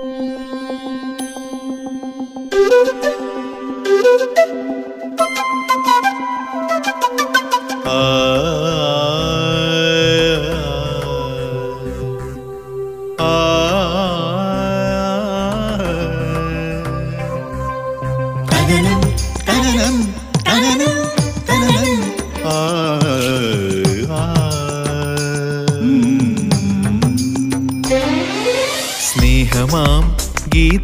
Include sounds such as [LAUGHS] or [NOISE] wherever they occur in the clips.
Música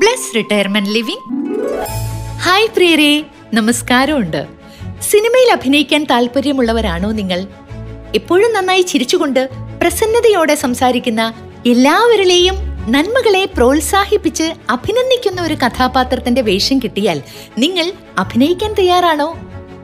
bless retirement living. Hi പ്രിയരെ നമസ്കാരമുണ്ട്. സിനിമയിൽ അഭിനയിക്കാൻ താല്പര്യമുള്ളവരാണോ നിങ്ങൾ? എപ്പോഴും നന്നായി ചിരിച്ചുകൊണ്ട് പ്രസന്നതയോടെ സംസാരിക്കുന്ന എല്ലാവരിലെയും നന്മകളെ പ്രോത്സാഹിപ്പിച്ച് അഭിനന്ദിക്കുന്ന ഒരു കഥാപാത്രത്തിന്റെ വേഷം കിട്ടിയാൽ നിങ്ങൾ അഭിനയിക്കാൻ തയ്യാറാണോ?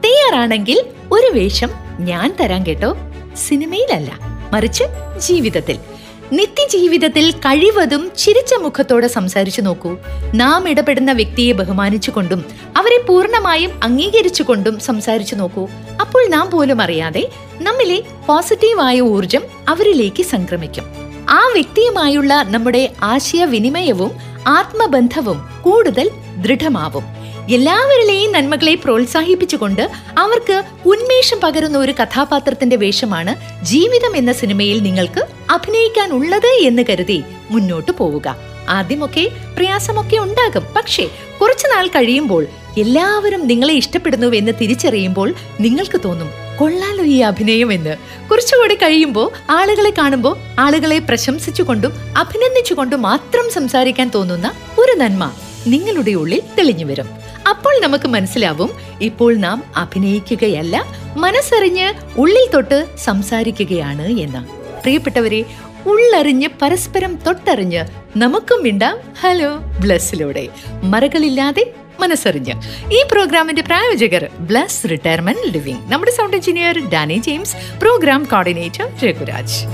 തയ്യാറാണെങ്കിൽ ഒരു വേഷം ഞാൻ തരാൻ കേട്ടോ. സിനിമയിലല്ല മറിച്ച് ജീവിതത്തിൽ. നിത്യജീവിതത്തിൽ കഴിവതും ചിരിച്ച മുഖത്തോടെ സംസാരിച്ചു നോക്കൂ. നാം ഇടപെടുന്ന വ്യക്തിയെ ബഹുമാനിച്ചുകൊണ്ടും അവരെ പൂർണമായും അംഗീകരിച്ചുകൊണ്ടും സംസാരിച്ചു നോക്കൂ. അപ്പോൾ നാം പോലും അറിയാതെ നമ്മിലെ പോസിറ്റീവായ ഊർജം അവരിലേക്ക് സംക്രമിക്കും. ആ വ്യക്തിയുമായുള്ള നമ്മുടെ ആശയവിനിമയവും ആത്മബന്ധവും കൂടുതൽ ദൃഢമാവും. എല്ലാവരിലെയും നന്മകളെ പ്രോത്സാഹിപ്പിച്ചുകൊണ്ട് അവർക്ക് ഉന്മേഷം പകരുന്ന ഒരു കഥാപാത്രത്തിന്റെ വേഷമാണ് ജീവിതം എന്ന സിനിമയിൽ നിങ്ങൾക്ക് അഭിനയിക്കാനുള്ളത് എന്ന് കരുതി മുന്നോട്ട് പോവുക. ആദ്യമൊക്കെ പ്രയാസമൊക്കെ ഉണ്ടാകും. പക്ഷേ കുറച്ചുനാൾ കഴിയുമ്പോൾ എല്ലാവരും നിങ്ങളെ ഇഷ്ടപ്പെടുന്നു എന്ന് തിരിച്ചറിയുമ്പോൾ നിങ്ങൾക്ക് തോന്നും കൊള്ളാലോ ഈ അഭിനയം എന്ന്. കുറച്ചുകൂടി കഴിയുമ്പോൾ ആളുകളെ കാണുമ്പോൾ ആളുകളെ പ്രശംസിച്ചുകൊണ്ടും അഭിനന്ദിച്ചുകൊണ്ടും മാത്രം സംസാരിക്കാൻ തോന്നുന്ന ഒരു നന്മ നിങ്ങളുടെ ഉള്ളിൽ തെളിഞ്ഞു വരും അപ്പോൾ നമുക്ക് മനസ്സിലാവും ഇപ്പോൾ നാം അഭിനയിക്കുകയല്ല മനസ്സറിഞ്ഞ് ഉള്ളിൽ തൊട്ട് സംസാരിക്കുകയാണ് എന്ന്. പ്രിയപ്പെട്ടവരെ ഉള്ളറിഞ്ഞ് പരസ്പരം തൊട്ടറിഞ്ഞ് നമുക്കും മിണ്ടാം. ഹലോ ബ്ലസ്സിലൂടെ. മറകളില്ലാതെ മനസ്സറിഞ്ഞ്. ഈ പ്രോഗ്രാമിന്റെ പ്രായോജകർ ബ്ലസ് റിട്ടയർമെന്റ് ലിവിംഗ്. നമ്മുടെ sound engineer Danny James programme coordinator Raghuraj.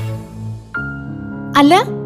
അല്ല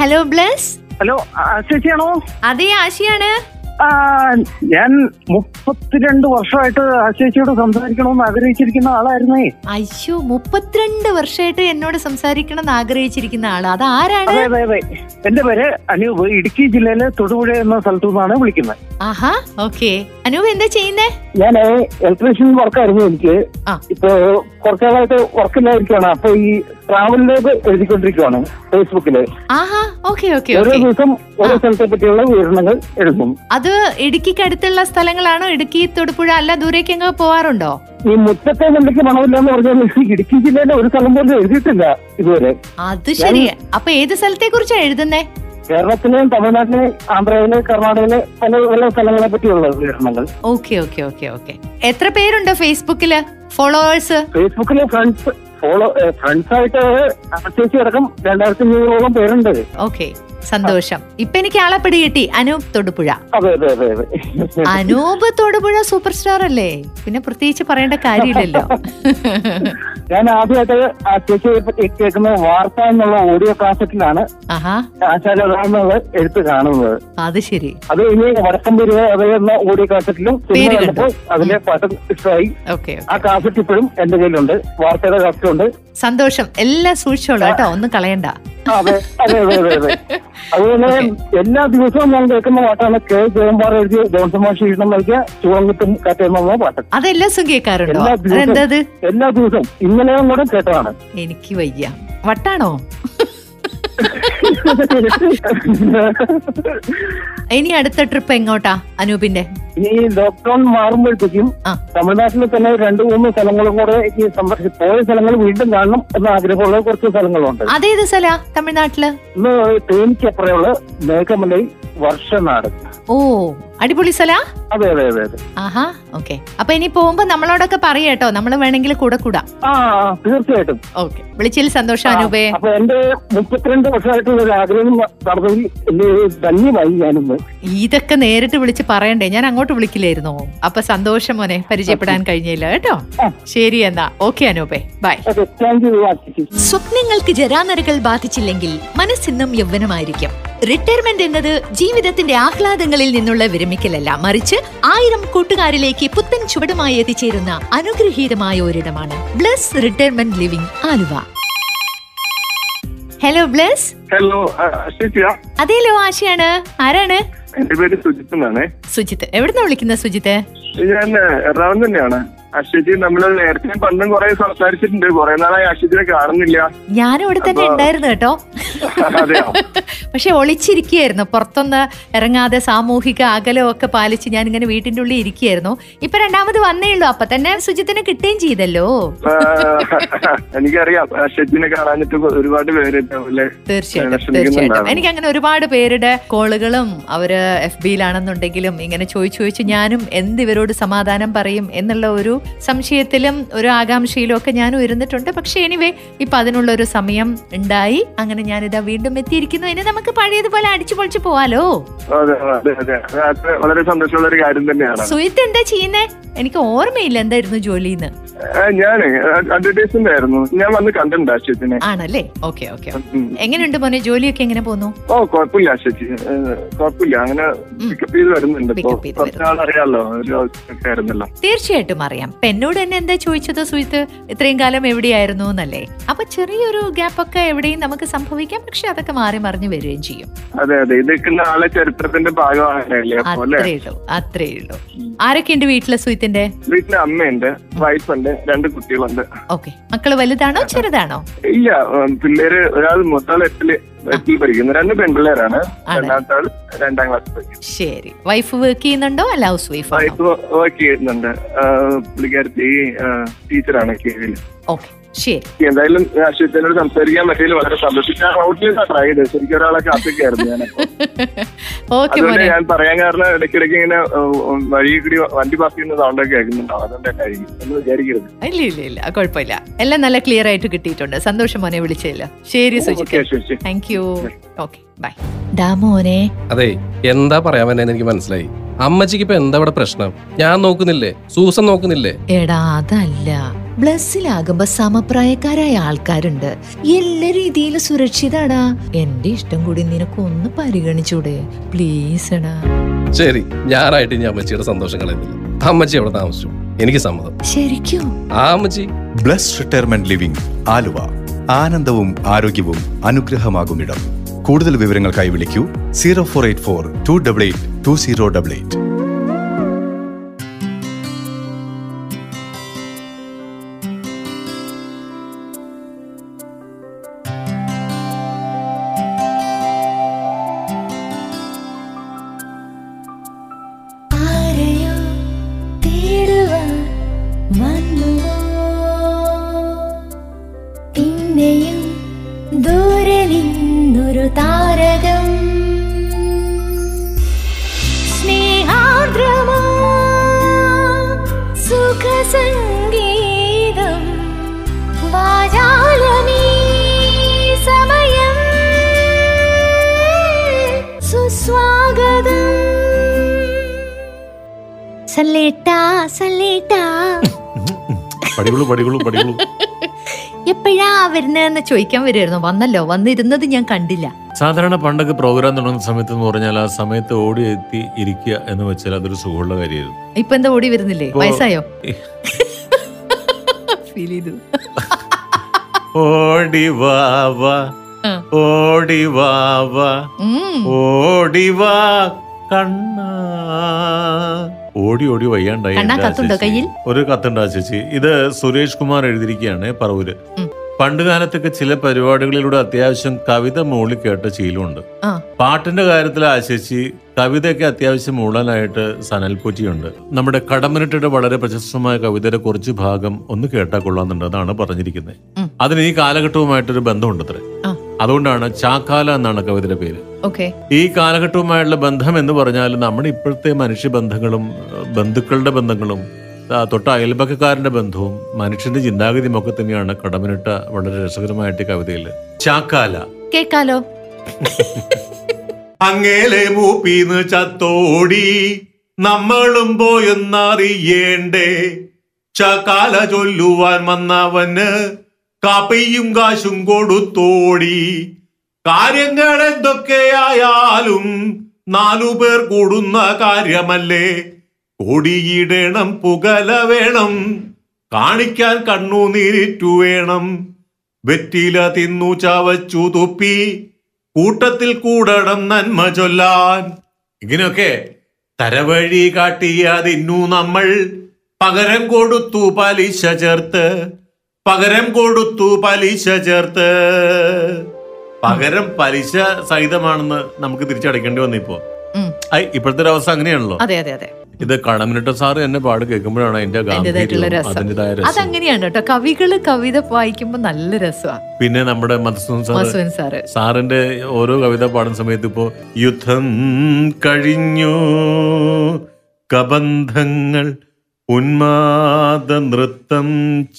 Hello Bless hello ആശിയാണോ ചേച്ചിയാണോ? അതേ ആശയാണ്. ഞാൻ മുപ്പത്തിരണ്ട് വർഷമായിട്ട് ആ ചേച്ചിയോട് സംസാരിക്കണമെന്ന് ആഗ്രഹിച്ചിരിക്കുന്ന ആളായിരുന്നേ. അയ്യോ മുപ്പത്തിരണ്ട് വർഷമായിട്ട് എന്നോട് സംസാരിക്കണം എന്ന് ആഗ്രഹിച്ചിരിക്കുന്ന ആൾ. അത് അതെ അതെ അതെ. എന്റെ പേര് അനൂപ്. ഇടുക്കി ജില്ലയിലെ തൊടുപുഴ എന്ന സ്ഥലത്തു നിന്നാണ് വിളിക്കുന്നത്. ആഹാ ഓക്കെ. അനൂപ് എന്താ ചെയ്യുന്നേ? ഞാൻ ഇലക്ട്രീഷ്യൻ വർക്കായിരുന്നു എനിക്ക്. ഇപ്പൊ കുറച്ചാളായിട്ട് വർക്കില്ലായിരിക്കാണ് അപ്പൊ ഈ ട്രാവൽ ലേബ് എഴുതിക്കൊണ്ടിരിക്കുവാണ് ഫേസ്ബുക്കിൽ ആഹാ ഓക്കെ ഓക്കെ ഓരോ ഓക്കെ. ദിവസം ഓരോ സ്ഥലത്തെ പറ്റിയുള്ള വിവരണങ്ങൾ എഴുതും. അത് ഇടുക്കിക്ക് അടുത്തുള്ള സ്ഥലങ്ങളാണോ? ഇടുക്കി തൊടുപുഴ അല്ല ദൂരേക്കെങ്ങ് പോവാറുണ്ടോ? ഈ മുറ്റത്തെ നെല്ലിക്ക് മണമില്ല എന്ന് പറഞ്ഞാൽ ഇടുക്കി ജില്ലയിലെ ഒരു സ്ഥലം പോലും എഴുതിയിട്ടില്ല ഇതുവരെ. അത് ശരി. അപ്പൊ ഏത് സ്ഥലത്തെ കുറിച്ചാണ് എഴുതുന്നേ? കേരളത്തിലെയും തമിഴ്നാട്ടിലെയും ആന്ധ്രയിലെ കർണാടകയിലെ പല പല സ്ഥലങ്ങളെ പറ്റിയുള്ള വിവരണങ്ങൾ ഓക്കെ ഓക്കെ ഓക്കെ ഓക്കെ. എത്ര പേരുണ്ട് ഫേസ്ബുക്കിൽ ഫോളോവേഴ്സ്? ഫേസ്ബുക്കിലെ ഫ്രണ്ട്സ് ഫോളോ ഫ്രണ്ട്സ് ആയിട്ട് അത്യാവശ്യം അടക്കം രണ്ടായിരത്തി അഞ്ഞൂറോളം പേരുണ്ട്. ഓക്കെ. സന്തോഷം. ഇപ്പൊ എനിക്ക് ആളെ പിടി കിട്ടി. അനൂപ് തൊടുപുഴ. അനൂപ് തൊടുപുഴ സൂപ്പർ സ്റ്റാർ അല്ലേ പിന്നെ പ്രത്യേകിച്ച് പറയേണ്ട കാര്യമില്ലല്ലോ. ഞാൻ ആദ്യമായിട്ട് പറ്റി കേൾക്കുന്ന വാർത്ത എന്നുള്ള ഓഡിയോ കാസറ്റിലാണ് എഴുത്ത് കാണുന്നത്. അത് ശരി. അത് ഇനി വടക്കം വരിക അതേ എന്ന ഓഡിയോ കാസറ്റിലും അതിലെ പാട്ട് ഇഷ്ടമായി. ആ കാസറ്റ് ഇപ്പോഴും എന്റെ കയ്യിലുണ്ട്. വാർത്തയുടെ കാസറ്റുണ്ട്. സന്തോഷം. എല്ലാം സൂക്ഷിച്ചോളൂ കേട്ടോ ഒന്നും കളയണ്ട. അതെ അതെ അതെ അതെ അതെ. അതുപോലെ എല്ലാ ദിവസവും ഞാൻ കേൾക്കുന്ന പാട്ടാണ് കെ ജയമ്പാർ എഴുതിയ ജോൺസൺ മാഷി ഈണം നൽകിയ ചുവന്നിട്ടും കാറ്റെന്നുള്ള പാട്ട്. അതെല്ലാ ദിവസവും കേൾക്കാറുണ്ടോ? എല്ലാ ദിവസവും. ഇന്നലെയും കൂടെ കേട്ടതാണ്. എനിക്ക് വയ്യ. വട്ടാണോ? [LAUGHS] ഇനി അടുത്ത ട്രിപ്പ് എങ്ങോട്ടാ അനൂപിന്റെ? ഈ ലോക്ക്ഡൌൺ മാറുമ്പോഴത്തേക്കും. തമിഴ്നാട്ടിൽ തന്നെ രണ്ടു മൂന്ന് സ്ഥലങ്ങളും കൂടെ ഈ സന്ദർശിച്ച് പോയ സ്ഥലങ്ങൾ വീണ്ടും കാണണം എന്ന ആഗ്രഹമുള്ള കുറച്ച് സ്ഥലങ്ങളുണ്ട്. അതേത് സ്ഥല തമിഴ്നാട്ടിൽ? ഇന്ന് തേനിക്കപ്പുറയുള്ള മേഘമലൈ വർഷനാട്. ഓ. അടിപൊളി സ്ഥല അതെ അതെ അതെ അതെ. ആഹാ ഓക്കെ. അപ്പൊ ഇനി പോകുമ്പോ നമ്മളോടൊക്കെ പറയട്ടോ നമ്മൾ വേണമെങ്കിൽ കൂടെ കൂടാം. ആ തീർച്ചയായിട്ടും. ഓക്കെ. വിളിച്ചതിൽ സന്തോഷം അനൂപേ. അപ്പൊ എന്റെ മുപ്പത്തിരണ്ട് വർഷമായിട്ടുള്ള ഒരു ആഗ്രഹം നടന്നതിൽ എന്നെ ധന്യമായി ഞാനിന്ന്. ഇതൊക്കെ നേരിട്ട് വിളിച്ച് പറയണ്ടേ? ഞാൻ അങ്ങോട്ട് വിളിക്കില്ലായിരുന്നോ? അപ്പൊ സന്തോഷം മോനെ പരിചയപ്പെടാൻ കഴിഞ്ഞില്ല കേട്ടോ? ശരി എന്നാ. ഓക്കെ അനൂപേ. ബൈ. സ്വപ്നങ്ങൾക്ക് ജരാനരകൾ ബാധിച്ചില്ലെങ്കിൽ മനസ്സിന്നും യൗവനമായിരിക്കും. റിട്ടയർമെന്റ് എന്നത് ജീവിതത്തിന്റെ ആഹ്ലാദങ്ങളിൽ നിന്നുള്ള വിരമിക്കലല്ല. മറിച്ച് ആയിരം കൂട്ടുകാരിലേക്ക് പുത്തൻ ചുവടുമായി എത്തിച്ചേരുന്ന അനുഗ്രഹീതമായ ഒരിടമാണ്. Bless retirement living Aluva. Hello Bless hello അതേലോ ആശയാണ്. ആരാണ്? എന്റെ പേര് സുജിത്ത് എന്നാണ്. സുജിത്ത്. എവിടുന്ന വിളിക്കുന്ന സുജിത്ത്? ഞാൻ എറണാകുളം തന്നെയാണ്. അശ്വജി നമ്മൾ നേരത്തെ പണ്ടും കുറെ സംസാരിച്ചിട്ടുണ്ട്. കുറെ നാളായി അശ്വജിനെ കാണുന്നില്ല. ഞാനും ഇവിടെ തന്നെ ഉണ്ടായിരുന്നു കേട്ടോ. [LAUGHS] പക്ഷെ ഒളിച്ചിരിക്കുകയായിരുന്നു. പുറത്തൊന്ന് ഇറങ്ങാതെ സാമൂഹിക അകലമൊക്കെ പാലിച്ച് ഞാൻ ഇങ്ങനെ വീട്ടിന്റെ ഉള്ളിൽ ഇരിക്കുകയായിരുന്നു. ഇപ്പൊ രണ്ടാമത് വന്നേ ഉള്ളൂ. അപ്പൊ തന്നെ സുജിത്തിനെ കിട്ടുകയും ചെയ്തല്ലോ. എനിക്കറിയാം. കാണാനിട്ട് ഒരുപാട് പേര് തീർച്ചയായിട്ടും തീർച്ചയായിട്ടും. എനിക്ക് അങ്ങനെ ഒരുപാട് പേരുടെ കോളുകളും അവർ എഫ് ബിയിലാണെന്നുണ്ടെങ്കിലും ഇങ്ങനെ ചോദിച്ചു ചോദിച്ചു ഞാനും എന്ത് ഇവരോട് സമാധാനം പറയും എന്നുള്ള ഒരു സംശയത്തിലും ഒരു ആകാംക്ഷയിലും ഒക്കെ ഞാനും ഇരുന്നിട്ടുണ്ട്. പക്ഷെ എനിവേ ഇപ്പൊ അതിനുള്ള ഒരു സമയം ഉണ്ടായി. അങ്ങനെ ഞാനിതാ വീണ്ടും എത്തിയിരിക്കുന്നു. ഇനി നമുക്ക് പഴയതുപോലെ അടിച്ചു പൊളിച്ച് പോവാലോ? വളരെ സന്തോഷമുള്ള ഒരു കാര്യം തന്നെയാണ്. സുഹിത്ത് എന്താ ചെയ്യുന്നേ? എനിക്ക് ഓർമ്മയില്ല എന്തായിരുന്നു ജോലിന്ന്. ഞാൻ അഡ്വർടൈസ്മെന്റ് ആയിരുന്നു ഞാൻ വന്ന് കണ്ടിട്ടുണ്ട് അശ്വത്തിനെ ആണല്ലേ? Okay okay. എങ്ങനെയുണ്ട് മോനെ? ജോലിയൊക്കെ എങ്ങനെ പോന്നു? ഓ കുഴപ്പമില്ല അശ്വതി കുഴപ്പമില്ല. അങ്ങനെ പിക്കപ്പ് ചെയ്ത് വരുന്നുണ്ട് അറിയാലോ ആയിരുന്നല്ലോ. തീർച്ചയായിട്ടും അറിയാം. എന്നോട് തന്നെ എന്താ ചോദിച്ചത് സുഹിത്ത് ഇത്രയും കാലം എവിടെയായിരുന്നു എന്നല്ലേ? അപ്പൊ ചെറിയൊരു ഗ്യാപ്പ് ഒക്കെ എവിടെയും നമുക്ക് സംഭവിക്കാം. പക്ഷെ അതൊക്കെ മാറി മറിഞ്ഞു വരികയും ചെയ്യും. അതെ അതെ. ഇതൊക്കെ നാളെ ചരിത്രത്തിന്റെ ഭാഗമാണല്ലേ അത്രേ ഉള്ളൂ അത്രേ ഉള്ളൂ. ആരൊക്കെയുണ്ട് വീട്ടിലെ സുഹൃത്തിന്റെ? വീട്ടിലെ അമ്മയുണ്ട് വൈഫുണ്ട് രണ്ട് കുട്ടികളുണ്ട്. ഓക്കെ. മക്കൾ വലുതാണോ ചെറുതാണോ? ഇല്ല പിള്ളേര് ഒരാൾ മൊത്തം എട്ടിൽ എട്ടിൽ പഠിക്കുന്നു. രണ്ട് പെൺപിള്ളേരാണ്. രണ്ടാമത്തെ ആൾ രണ്ടാം ക്ലാസ് പഠിക്കുന്നു. ശരി. വൈഫ് വർക്ക് ചെയ്യുന്നുണ്ടോ അല്ല ഹൗസ് വൈഫ് വൈഫ് വർക്ക് ചെയ്യുന്നുണ്ട്. പുള്ളിക്കാരത്തി ടീച്ചറാണ് കീഴിൽ ഓക്കെ. ശരി. എന്തായാലും അശ്വത്തിനോട് സംസാരിക്കാൻ പറ്റിയതിൽ വളരെ സന്തോഷിച്ചു. ഞാൻ റൗട്ടിൽ ട്രൈ ചെയ്ത് ശരിക്കും ഒരാളെ കാത്തിക്കായിരുന്നു ഞാൻ [LAUGHS] ഓക്കെ അതുകൊണ്ട് മോനെ. ഞാൻ പറയാൻ കാരണം ഇടയ്ക്കിടയ്ക്ക് ഇങ്ങനെ വഴി കൂടി വണ്ടി പാസ് ചെയ്യുന്ന സൗണ്ടൊക്കെ കേൾക്കുന്നുണ്ടാവും. അതുകൊണ്ടായിരിക്കും എന്ന് വിചാരിക്കരുത്. ഇല്ല ഇല്ല ഇല്ല. കുഴപ്പമില്ല. എല്ലാം നല്ല ക്ലിയർ ആയിട്ട് കിട്ടിയിട്ടുണ്ട്. സന്തോഷം മോനെ വിളിച്ചില്ല ശരി okay Sujith thank you okay bye ഡാമോനെ അതെ എന്താ പറയാൻ എനിക്ക് മനസ്സിലായി. അമ്മച്ചിക്ക് ഇപ്പൊ എന്താ ഇവിടെ പ്രശ്നം? ഞാൻ നോക്കുന്നില്ലേ? സൂസൻ നോക്കുന്നില്ലേ? എടാ അതല്ല. ബ്ലസ്സിലാകുമ്പോ സമപ്രായക്കാരായ ആൾക്കാരുണ്ട്. എല്ലാ രീതിയിലും സുരക്ഷിതാടാ. എന്റെ ഇഷ്ടം കൂടി നിനക്ക് ഒന്ന് പരിഗണിച്ചൂടെ. പ്ലീസ് എടാ. ശരി ഞാനായിട്ട് ഇനി അമ്മച്ചിയുടെ സന്തോഷം കളയുന്നില്ല അമ്മച്ചി എവിടെ താമസിച്ചു? എനിക്ക് സമ്മതം. ശരിക്കും? ആ അമ്മച്ചി. Bless retirement living Aluva. ആനന്ദവും ആരോഗ്യവും അനുഗ്രഹമാകും ഇടം. കൂടുതൽ വിവരങ്ങൾക്കായി വിളിക്കൂ zero four eight four two double eight two zero double eight സല്ലേട്ടാ സല്ലേട്ടാ. പടികളു പടികളു പടികളു എപ്പോഴാ വരുന്നതെന്ന് ചോദിക്കാൻ വരുമായിരുന്നു വന്നല്ലോ വന്നിരുന്നത് ഞാൻ കണ്ടില്ല. സാധാരണ പണ്ടൊക്കെ പ്രോഗ്രാം തുടങ്ങുന്ന സമയത്ത് എന്ന് പറഞ്ഞാൽ ആ സമയത്ത് ഓടി എത്തി ഇരിക്കുക എന്ന് വെച്ചാൽ അതൊരു സുഖമുള്ള കാര്യമായിരുന്നു. ഇപ്പൊ എന്താ ഓടി വരുന്നില്ലേ? വയസ്സായോ? ഫീൽ ചെയ്തു. ഓടി വാ വാ ആ. ഓടിവാവ ഉം. ഓടിവാ കണ്ണ. ഓടി ഓടി വയ്യാണ്ടായി കണ്ണാ എന്റെ കത്തുണ്ടോ ചേച്ചി. കയ്യിൽ? ഒരു കത്തുണ്ട് ആ ചേച്ചി ഇത് സുരേഷ് കുമാർ എഴുതിയിരിക്കുകയാണ് പറവൂര് ഉം. പണ്ട് കാലത്തൊക്കെ ചില പരിപാടികളിലൂടെ അത്യാവശ്യം കവിത മൂളി കേട്ട ശീലമുണ്ട് ആ പാട്ടിന്റെ കാര്യത്തിൽ ആശിച്ച് കവിതയൊക്കെ അത്യാവശ്യം മൂളാനായിട്ട് സനൽപൂറ്റിയുണ്ട് നമ്മുടെ കടമനിട്ടയുടെ വളരെ പ്രശസ്തമായ കവിതയുടെ കുറച്ച് ഭാഗം ഒന്ന് കേട്ടാൽ കൊള്ളാന്നുണ്ട് അതാണ് പറഞ്ഞിരിക്കുന്നത് ഉം. അതിന് ഈ കാലഘട്ടവുമായിട്ടൊരു ബന്ധമുണ്ട് അത്രേ ആ അതുകൊണ്ടാണ് ചാക്കാല എന്നാണ് കവിതയുടെ പേര്. ഓക്കെ. ഈ കാലഘട്ടവുമായുള്ള ബന്ധം എന്ന് പറഞ്ഞാൽ നമ്മുടെ ഇപ്പോഴത്തെ മനുഷ്യബന്ധങ്ങളും ബന്ധുക്കളുടെ ബന്ധങ്ങളും തൊട്ട അയൽപക്കക്കാരന്റെ ബന്ധവും മനുഷ്യന്റെ ചിന്താഗതിയും ഒക്കെ തന്നെയാണ് കടമനിട്ട വളരെ രസകരമായിട്ട് കവിതയിൽ. ചാക്കാല. കേക്കാലോ [LAUGHS] അങ്ങേലെ മൂപ്പീന്ന് ചത്തോടി നമ്മളും പോയെന്നറിയേണ്ടേ? ചാക്കാല ചൊല്ലുവാൻ വന്നവന് കാപ്പയും കാശും കൊടുത്തോടി. കാര്യങ്ങൾ എന്തൊക്കെയായാലും നാലു പേർ കൂടുന്ന കാര്യമല്ലേ? കൊടിയിടണം പുകല വേണം കാണിക്കാൻ കണ്ണുനീരിറ്റു വേണം. വെറ്റില തിന്നു ചവച്ചു തുപ്പി കൂട്ടത്തിൽ കൂടണം നന്മ ചൊല്ലാൻ. ഇങ്ങനെയൊക്കെ തരവഴി കാട്ടിയതിന്നു നമ്മൾ. പകരം കൊടുത്തു പലിശ ചേർത്ത് പകരം കൊടുത്തു പലിശ ചേർത്ത്. പകരം പലിശ സഹിതമാണെന്ന് നമുക്ക് തിരിച്ചടയ്ക്കേണ്ടി വന്നു ഇപ്പോ ഐ ഇപ്പോഴത്തെ ഒരു അവസ്ഥ അങ്ങനെയാണല്ലോ. അതെ അതെ അതെ. ഇത് കണമിനിട്ട സാറ് എന്നെ പാട് കേൾക്കുമ്പോഴാണ് അതിന്റെ ഗാംഭീര്യം അതങ്ങനെയാണ് കേട്ടോ. കവികൾ കവിത വായിക്കുമ്പോ നല്ല രസമാണ്. പിന്നെ നമ്മുടെ മധുസൂൻ സാർ സാറ്. സാറിന്റെ ഓരോ കവിത പാടുന്ന സമയത്ത് ഇപ്പോ യുദ്ധം കഴിഞ്ഞു കബന്ധങ്ങൾ ഉന്മാദ നൃത്തം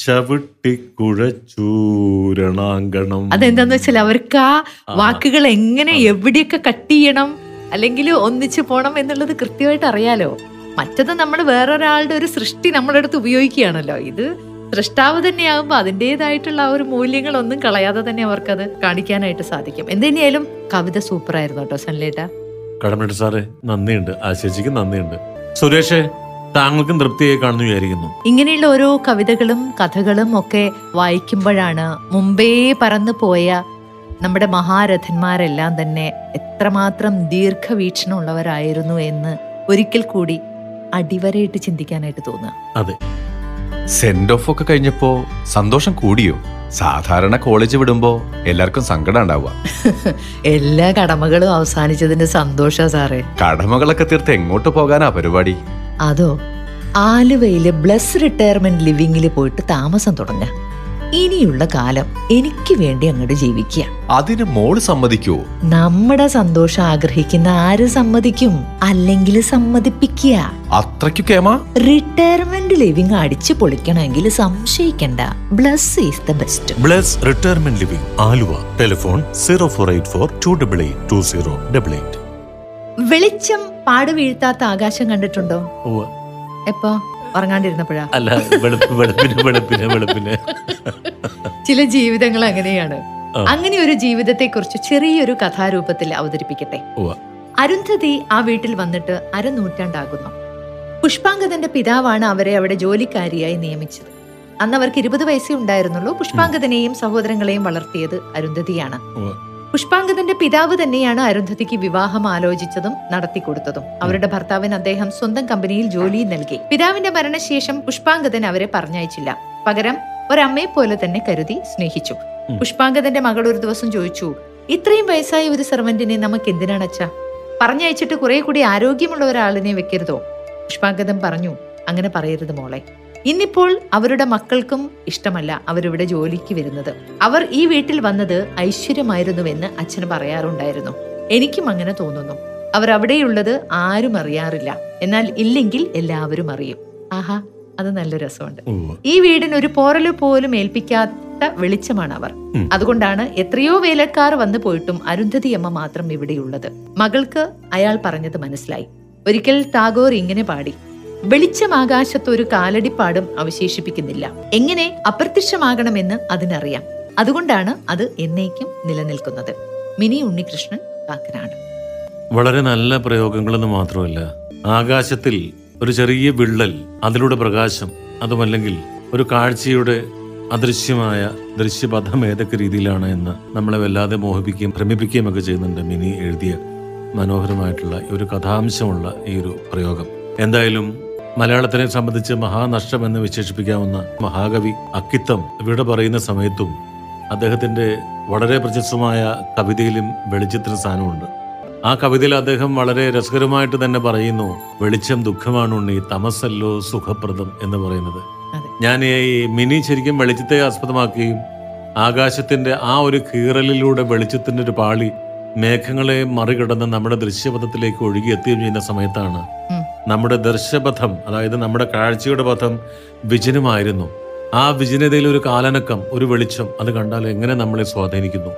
ചവിട്ടിക്കുഴച്ചൂരണാങ്കണം അതെന്താന്ന് വെച്ചാൽ അവർക്ക് ആ വാക്കുകൾ എങ്ങനെ എവിടെയൊക്കെ കട്ട് ചെയ്യണം അല്ലെങ്കിൽ ഒന്നിച്ചു പോണം എന്നുള്ളത് കൃത്യമായിട്ട് അറിയാലോ. മറ്റത് നമ്മൾ വേറൊരാളുടെ ഒരു സൃഷ്ടി നമ്മുടെ അടുത്ത് ഉപയോഗിക്കുകയാണല്ലോ. ഇത് സൃഷ്ടാവ് തന്നെയാകുമ്പോൾ അതിന്റെതായിട്ടുള്ള ആ ഒരു മൂല്യങ്ങളൊന്നും കളയാതെ തന്നെ അവർക്കത് കാണിക്കാനായിട്ട് സാധിക്കും. എന്തിനായാലും കവിത സൂപ്പർ ആയിരുന്നു കേട്ടോ സൺലേട്ട കടമേട്ട് സാറേ നന്ദിയുണ്ട്. ആശേഷിക്ക് നന്ദിയുണ്ട്. സുരേഷ് താങ്കൾക്കും തൃപ്തിയായി കാണുന്നു വിചാരിക്കുന്നു. ഇങ്ങനെയുള്ള ഓരോ കവിതകളും കഥകളും ഒക്കെ വായിക്കുമ്പോഴാണ് മുമ്പേ പറന്നു പോയ നമ്മുടെ മഹാരഥന്മാരെല്ലാം തന്നെ എത്രമാത്രം ദീർഘവീക്ഷണമുള്ളവരായിരുന്നു എന്ന് ഒരിക്കൽ കൂടി അടിവരയിട്ട് ചിന്തിക്കാനായിട്ട് തോന്നുക. അതെ. സെൻഡ് ഓഫ് ഒക്കെ കഴിഞ്ഞപ്പോ സന്തോഷം കൂടിയോ? സാധാരണ കോളേജ് വിടുമ്പോ എല്ലാവർക്കും സങ്കടം ഉണ്ടാവുക. [LAUGHS] എല്ലാ കടമകളും അവസാനിച്ചതിന്റെ സന്തോഷ സാറേ. കടമകളൊക്കെ തീർത്ത് എങ്ങോട്ട് പോകാനാ പരിപാടി? അതോ ആലുവയിലെ ബ്ലസ് റിട്ടയർമെന്റ് ലിവിംഗിൽ പോയിട്ട് താമസം തുടങ്ങ? ഇനിയുള്ള കാലം എനിക്ക് വേണ്ടി അങ്ങോട്ട് ജീവിക്കുക. അതിന് മോൾ സമ്മതിക്കോ? നമ്മുടെ സന്തോഷം ആഗ്രഹിക്കുന്ന ആര് സമ്മതിക്കും? അല്ലെങ്കിൽ സമ്മതിപ്പിക്കുക? അത്രയ്ക്കു കേമ? റിട്ടയർമെന്റ് ലിവിംഗ് അടിച്ചു പൊളിക്കണമെങ്കിൽ സംശയിക്കണ്ട. Bless is the best. Bless retirement living Aluva. Telephone zero four eight four two double eight two zero double eight. വെളിച്ചം പാടുവീഴ്ത്താത്ത ആകാശം കണ്ടിട്ടുണ്ടോ? എപ്പോ? ഉറങ്ങാണ്ടിരുന്നപ്പോഴാ. അല്ല വെളുപ്പിന് വെളുപ്പിന് ചില ജീവിതങ്ങൾ അങ്ങനെയാണ്. അങ്ങനെ ഒരു ജീവിതത്തെ കുറിച്ച് ചെറിയൊരു കഥാരൂപത്തിൽ അവതരിപ്പിക്കട്ടെ. അരുന്ധതി ആ വീട്ടിൽ വന്നിട്ട് അരനൂറ്റാണ്ടാകുന്നു. പുഷ്പാങ്കതന്റെ പിതാവാണ് അവരെ അവിടെ ജോലിക്കാരിയായി നിയമിച്ചത്. അന്ന് അവർക്ക് ഇരുപത് വയസ്സേ ഉണ്ടായിരുന്നുള്ളൂ. പുഷ്പാങ്കതനെയും സഹോദരങ്ങളെയും വളർത്തിയത് അരുന്ധതിയാണ്. പുഷ്പാങ്കദന്റെ പിതാവ് തന്നെയാണ് അരുന്ധതിക്ക് വിവാഹം ആലോചിച്ചതും നടത്തിക്കൊടുത്തതും. അവരുടെ ഭർത്താവിന് അദ്ദേഹം സ്വന്തം കമ്പനിയിൽ ജോലി നൽകി. പിതാവിന്റെ മരണശേഷം പുഷ്പാങ്കദൻ അവരെ പറഞ്ഞയച്ചില്ല. പകരം ഒരമ്മയെ പോലെ തന്നെ കരുതി സ്നേഹിച്ചു. പുഷ്പാങ്കദന്റെ മകൾ ഒരു ദിവസം ചോദിച്ചു ഇത്രയും വയസ്സായ ഒരു സെർവന്റിനെ നമുക്ക് എന്തിനാണ് അച്ഛ പറഞ്ഞയച്ചിട്ട് കുറെ കൂടി ആരോഗ്യമുള്ള ഒരാളിനെ വെക്കരുതോ? പുഷ്പാങ്കദൻ പറഞ്ഞു അങ്ങനെ പറയരുത് മോളെ. ഇന്നിപ്പോൾ അവരുടെ മക്കൾക്കും ഇഷ്ടമല്ല അവരിവിടെ ജോലിക്ക് വരുന്നത്. അവർ ഈ വീട്ടിൽ വന്നത് ഐശ്വര്യമായിരുന്നുവെന്ന് അച്ഛൻ പറയാറുണ്ടായിരുന്നു. എനിക്കും അങ്ങനെ തോന്നുന്നു. അവർ അവിടെയുള്ളത് ആരും അറിയാറില്ല. എന്നാൽ ഇല്ലെങ്കിൽ എല്ലാവരും അറിയും. ആഹാ അത് നല്ല രസമുണ്ട്. ഈ വീടിന് ഒരു പോറൽ പോലും ഏൽപ്പിക്കാത്ത വെളിച്ചമാണ് അവർ. അതുകൊണ്ടാണ് എത്രയോ വേലക്കാർ വന്നു പോയിട്ടും അരുന്ധതി അമ്മ മാത്രം ഇവിടെയുള്ളത്. മകൾക്ക് അയാൾ പറഞ്ഞത് മനസ്സിലായി. ഒരിക്കൽ ടാഗോർ ഇങ്ങനെ പാടി. വെളിച്ചം ആകാശത്ത് ഒരു കാലടിപ്പാടും അവശേഷിപ്പിക്കുന്നില്ല. എങ്ങനെ അപ്രത്യക്ഷമാകണമെന്ന് അതിനറിയാം. അതുകൊണ്ടാണ് അത് എന്നേക്കും നിലനിൽക്കുന്നത്. മിനി ഉണ്ണികൃഷ്ണൻ കാക്കനാട്. വളരെ നല്ല പ്രയോഗങ്ങളെന്ന് മാത്രമല്ല ആകാശത്തിൽ ഒരു ചെറിയ വിള്ളൽ അതിലൂടെ പ്രകാശം അതുമല്ലെങ്കിൽ ഒരു കാഴ്ചയുടെ അദൃശ്യമായ ദൃശ്യപഥം ഏതൊക്കെ രീതിയിലാണ് എന്ന് നമ്മളെ വല്ലാതെ മോഹിപ്പിക്കുകയും ഭ്രമിപ്പിക്കുകയും ഒക്കെ ചെയ്യുന്നുണ്ട് മിനി എഴുതിയ മനോഹരമായിട്ടുള്ള ഒരു കഥാംശമുള്ള ഈ ഒരു പ്രയോഗം. എന്തായാലും മലയാളത്തിനെ സംബന്ധിച്ച് മഹാനഷ്ടം എന്ന് വിശേഷിപ്പിക്കാവുന്ന മഹാകവി അക്കിത്തം ഇവിടെ പറയുന്ന സമയത്തും അദ്ദേഹത്തിന്റെ വളരെ പ്രശസ്തമായ കവിതയിലും വെളിച്ചത്തിന് സ്ഥാനമുണ്ട് ആ കവിതയിൽ അദ്ദേഹം വളരെ രസകരമായിട്ട് തന്നെ പറയുന്നു വെളിച്ചം ദുഃഖമാണ് ഉണ്ണി തമസല്ലോ സുഖപ്രദം എന്ന് പറയുന്നത്. ഞാൻ ഈ മിനി ശരിക്കും വെളിച്ചത്തെ ആസ്പദമാക്കുകയും ആകാശത്തിന്റെ ആ ഒരു കീറലിലൂടെ വെളിച്ചത്തിന്റെ ഒരു പാളി മേഘങ്ങളെ മറികടന്ന് നമ്മുടെ ദൃശ്യപഥത്തിലേക്ക് ഒഴുകി എത്തുകയും ചെയ്യുന്ന സമയത്താണ്. നമ്മുടെ ദർശപഥം അതായത് നമ്മുടെ കാഴ്ചയുടെ പഥം വിജനമായിരുന്നു. ആ വിജനതയിൽ ഒരു കാലനക്കം ഒരു വെളിച്ചം അത് കണ്ടാൽ എങ്ങനെ നമ്മളെ സ്വാധീനിക്കുന്നു?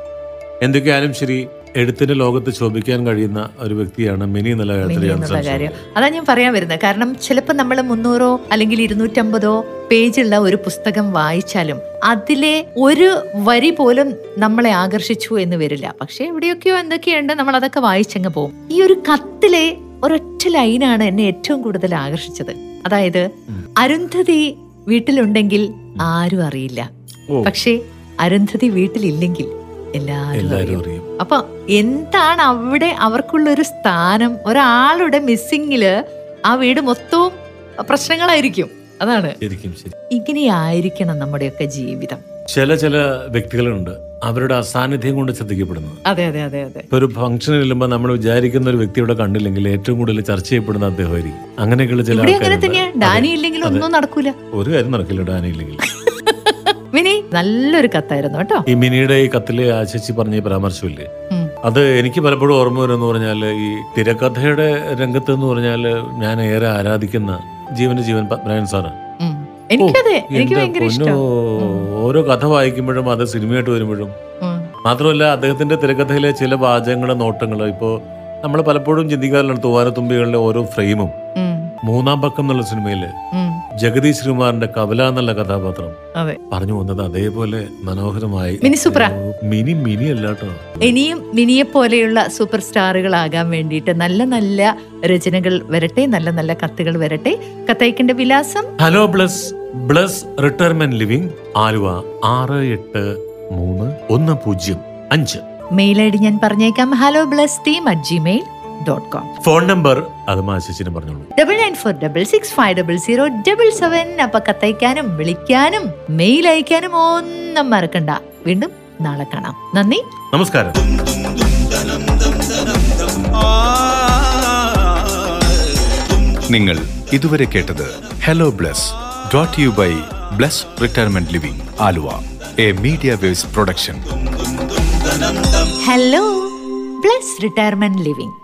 എന്തൊക്കെയായാലും ശരി എഴുത്തിന്റെ ലോകത്ത് ശോഭിക്കാൻ കഴിയുന്ന ഒരു വ്യക്തിയാണ് മിനി. അതാ ഞാൻ പറയാൻ വരുന്നത്. കാരണം ചിലപ്പോൾ നമ്മൾ മുന്നൂറോ അല്ലെങ്കിൽ ഇരുന്നൂറ്റമ്പതോ പേജുള്ള ഒരു പുസ്തകം വായിച്ചാലും അതിലെ ഒരു വരി പോലും നമ്മളെ ആകർഷിച്ചു എന്ന് വരില്ല. പക്ഷെ എവിടെയൊക്കെയോ എന്തൊക്കെയുണ്ട് നമ്മൾ അതൊക്കെ വായിച്ചങ്ങ് പോകും. ഈ ഒരു കത്തിലെ ഒരൊറ്റ ലൈനാണ് എന്നെ ഏറ്റവും കൂടുതൽ ആകർഷിച്ചത്. അതായത് അരുന്ധതി വീട്ടിലുണ്ടെങ്കിൽ ആരും അറിയില്ല. പക്ഷേ അരുന്ധതി വീട്ടിലില്ലെങ്കിൽ എല്ലാവരും അറിയും. അപ്പൊ എന്താണ് അവിടെ അവർക്കുള്ള ഒരു സ്ഥാനം? ഒരാളുടെ മിസ്സിങ്ങിൽ ആ വീട് മൊത്തവും പ്രശ്നങ്ങളായിരിക്കും. അതാണ്. ഇങ്ങനെയായിരിക്കണം നമ്മുടെയൊക്കെ ജീവിതം. ചില ചില വ്യക്തികളുണ്ട് അവരുടെ അസാന്നിധ്യം കൊണ്ട് ശ്രദ്ധിക്കപ്പെടുന്നത്. അതെ അതെ അതെ അതെ. ഇപ്പൊ ഒരു ഫംഗ്ഷനിൽ ചെല്ലുമ്പോൾ നമ്മൾ വിചാരിക്കുന്ന ഒരു വ്യക്തിയുടെ കണ്ടില്ലെങ്കിൽ ഏറ്റവും കൂടുതൽ ചർച്ച ചെയ്യപ്പെടുന്ന അദ്ദേഹമായിരിക്കും. അങ്ങനെയൊക്കെയുള്ള ചില. ഡാനി ഇല്ലെങ്കിൽ. ഒന്നും നടക്കൂല. ഒരു കാര്യം നടക്കില്ല ഡാനിയില്ലെങ്കിൽ [LAUGHS] മിനി നല്ലൊരു കത്തായിരുന്നു കേട്ടോ. ഈ മിനിയുടെ ഈ കത്തിൽ ആശിച്ച് പറഞ്ഞ പരാമർശമില്ലേ? അത് എനിക്ക് പലപ്പോഴും ഓർമ്മ വരുമെന്ന് പറഞ്ഞാൽ ഈ തിരക്കഥയുടെ രംഗത്ത് എന്ന് പറഞ്ഞാൽ ഞാൻ ഏറെ ആരാധിക്കുന്ന ജീവന്റെ ജീവൻ പത്മനാഭൻ സാറാണ്. എനിക്കതെ എനിക്ക് എന്റെ ഭയങ്കര ഓരോ കഥ വായിക്കുമ്പോഴും അത് സിനിമയായിട്ട് വരുമ്പോഴും. മാത്രമല്ല അദ്ദേഹത്തിന്റെ തിരക്കഥയിലെ ചില വാചകങ്ങളും നോട്ടങ്ങളും ഇപ്പോ നമ്മൾ പലപ്പോഴും ചിന്തിക്കാറുണ്ട് തൂവാനത്തുമ്പികളിലെ ഓരോ ഫ്രെയിമും മൂന്നാം പക്കം എന്നുള്ള സിനിമയിൽ ജഗദീഷ് ശ്രീകുമാറിന്റെ കവല എന്നുള്ള കഥാപാത്രം അതെ. പറഞ്ഞു വന്നത് അതേപോലെ മനോഹരമായി. മിനി. മിനി മിനി അല്ലാട്ടോ ഇനിയും മിനിയെ പോലെയുള്ള സൂപ്പർ സ്റ്റാറുകളാകാൻ വേണ്ടിയിട്ട് നല്ല നല്ല രചനകൾ വരട്ടെ നല്ല നല്ല കത്തുകൾ വരട്ടെ. കത്തയക്കേണ്ട വിലാസം? Hello Bless Bless retirement living Aluva ആറ് എട്ട് മൂന്ന് ഒന്ന് പൂജ്യം അഞ്ച്. മെയിൽ ഐ ഡി ഞാൻ പറഞ്ഞേക്കാം. Hello bless team at Gmail dot com phone number പറഞ്ഞോളൂ. Double nine four double six five double zero double seven അപ്പൊ കത്തയക്കാനും വിളിക്കാനും മെയിൽ അയക്കാനും ഒന്നും മറക്കണ്ട. വീണ്ടും നാളെ കാണാം. നന്ദി. നമസ്കാരം. നിങ്ങൾ ഇതുവരെ കേട്ടത് hello bless brought you by bless retirement living Aluva. A media waves production hello bless retirement living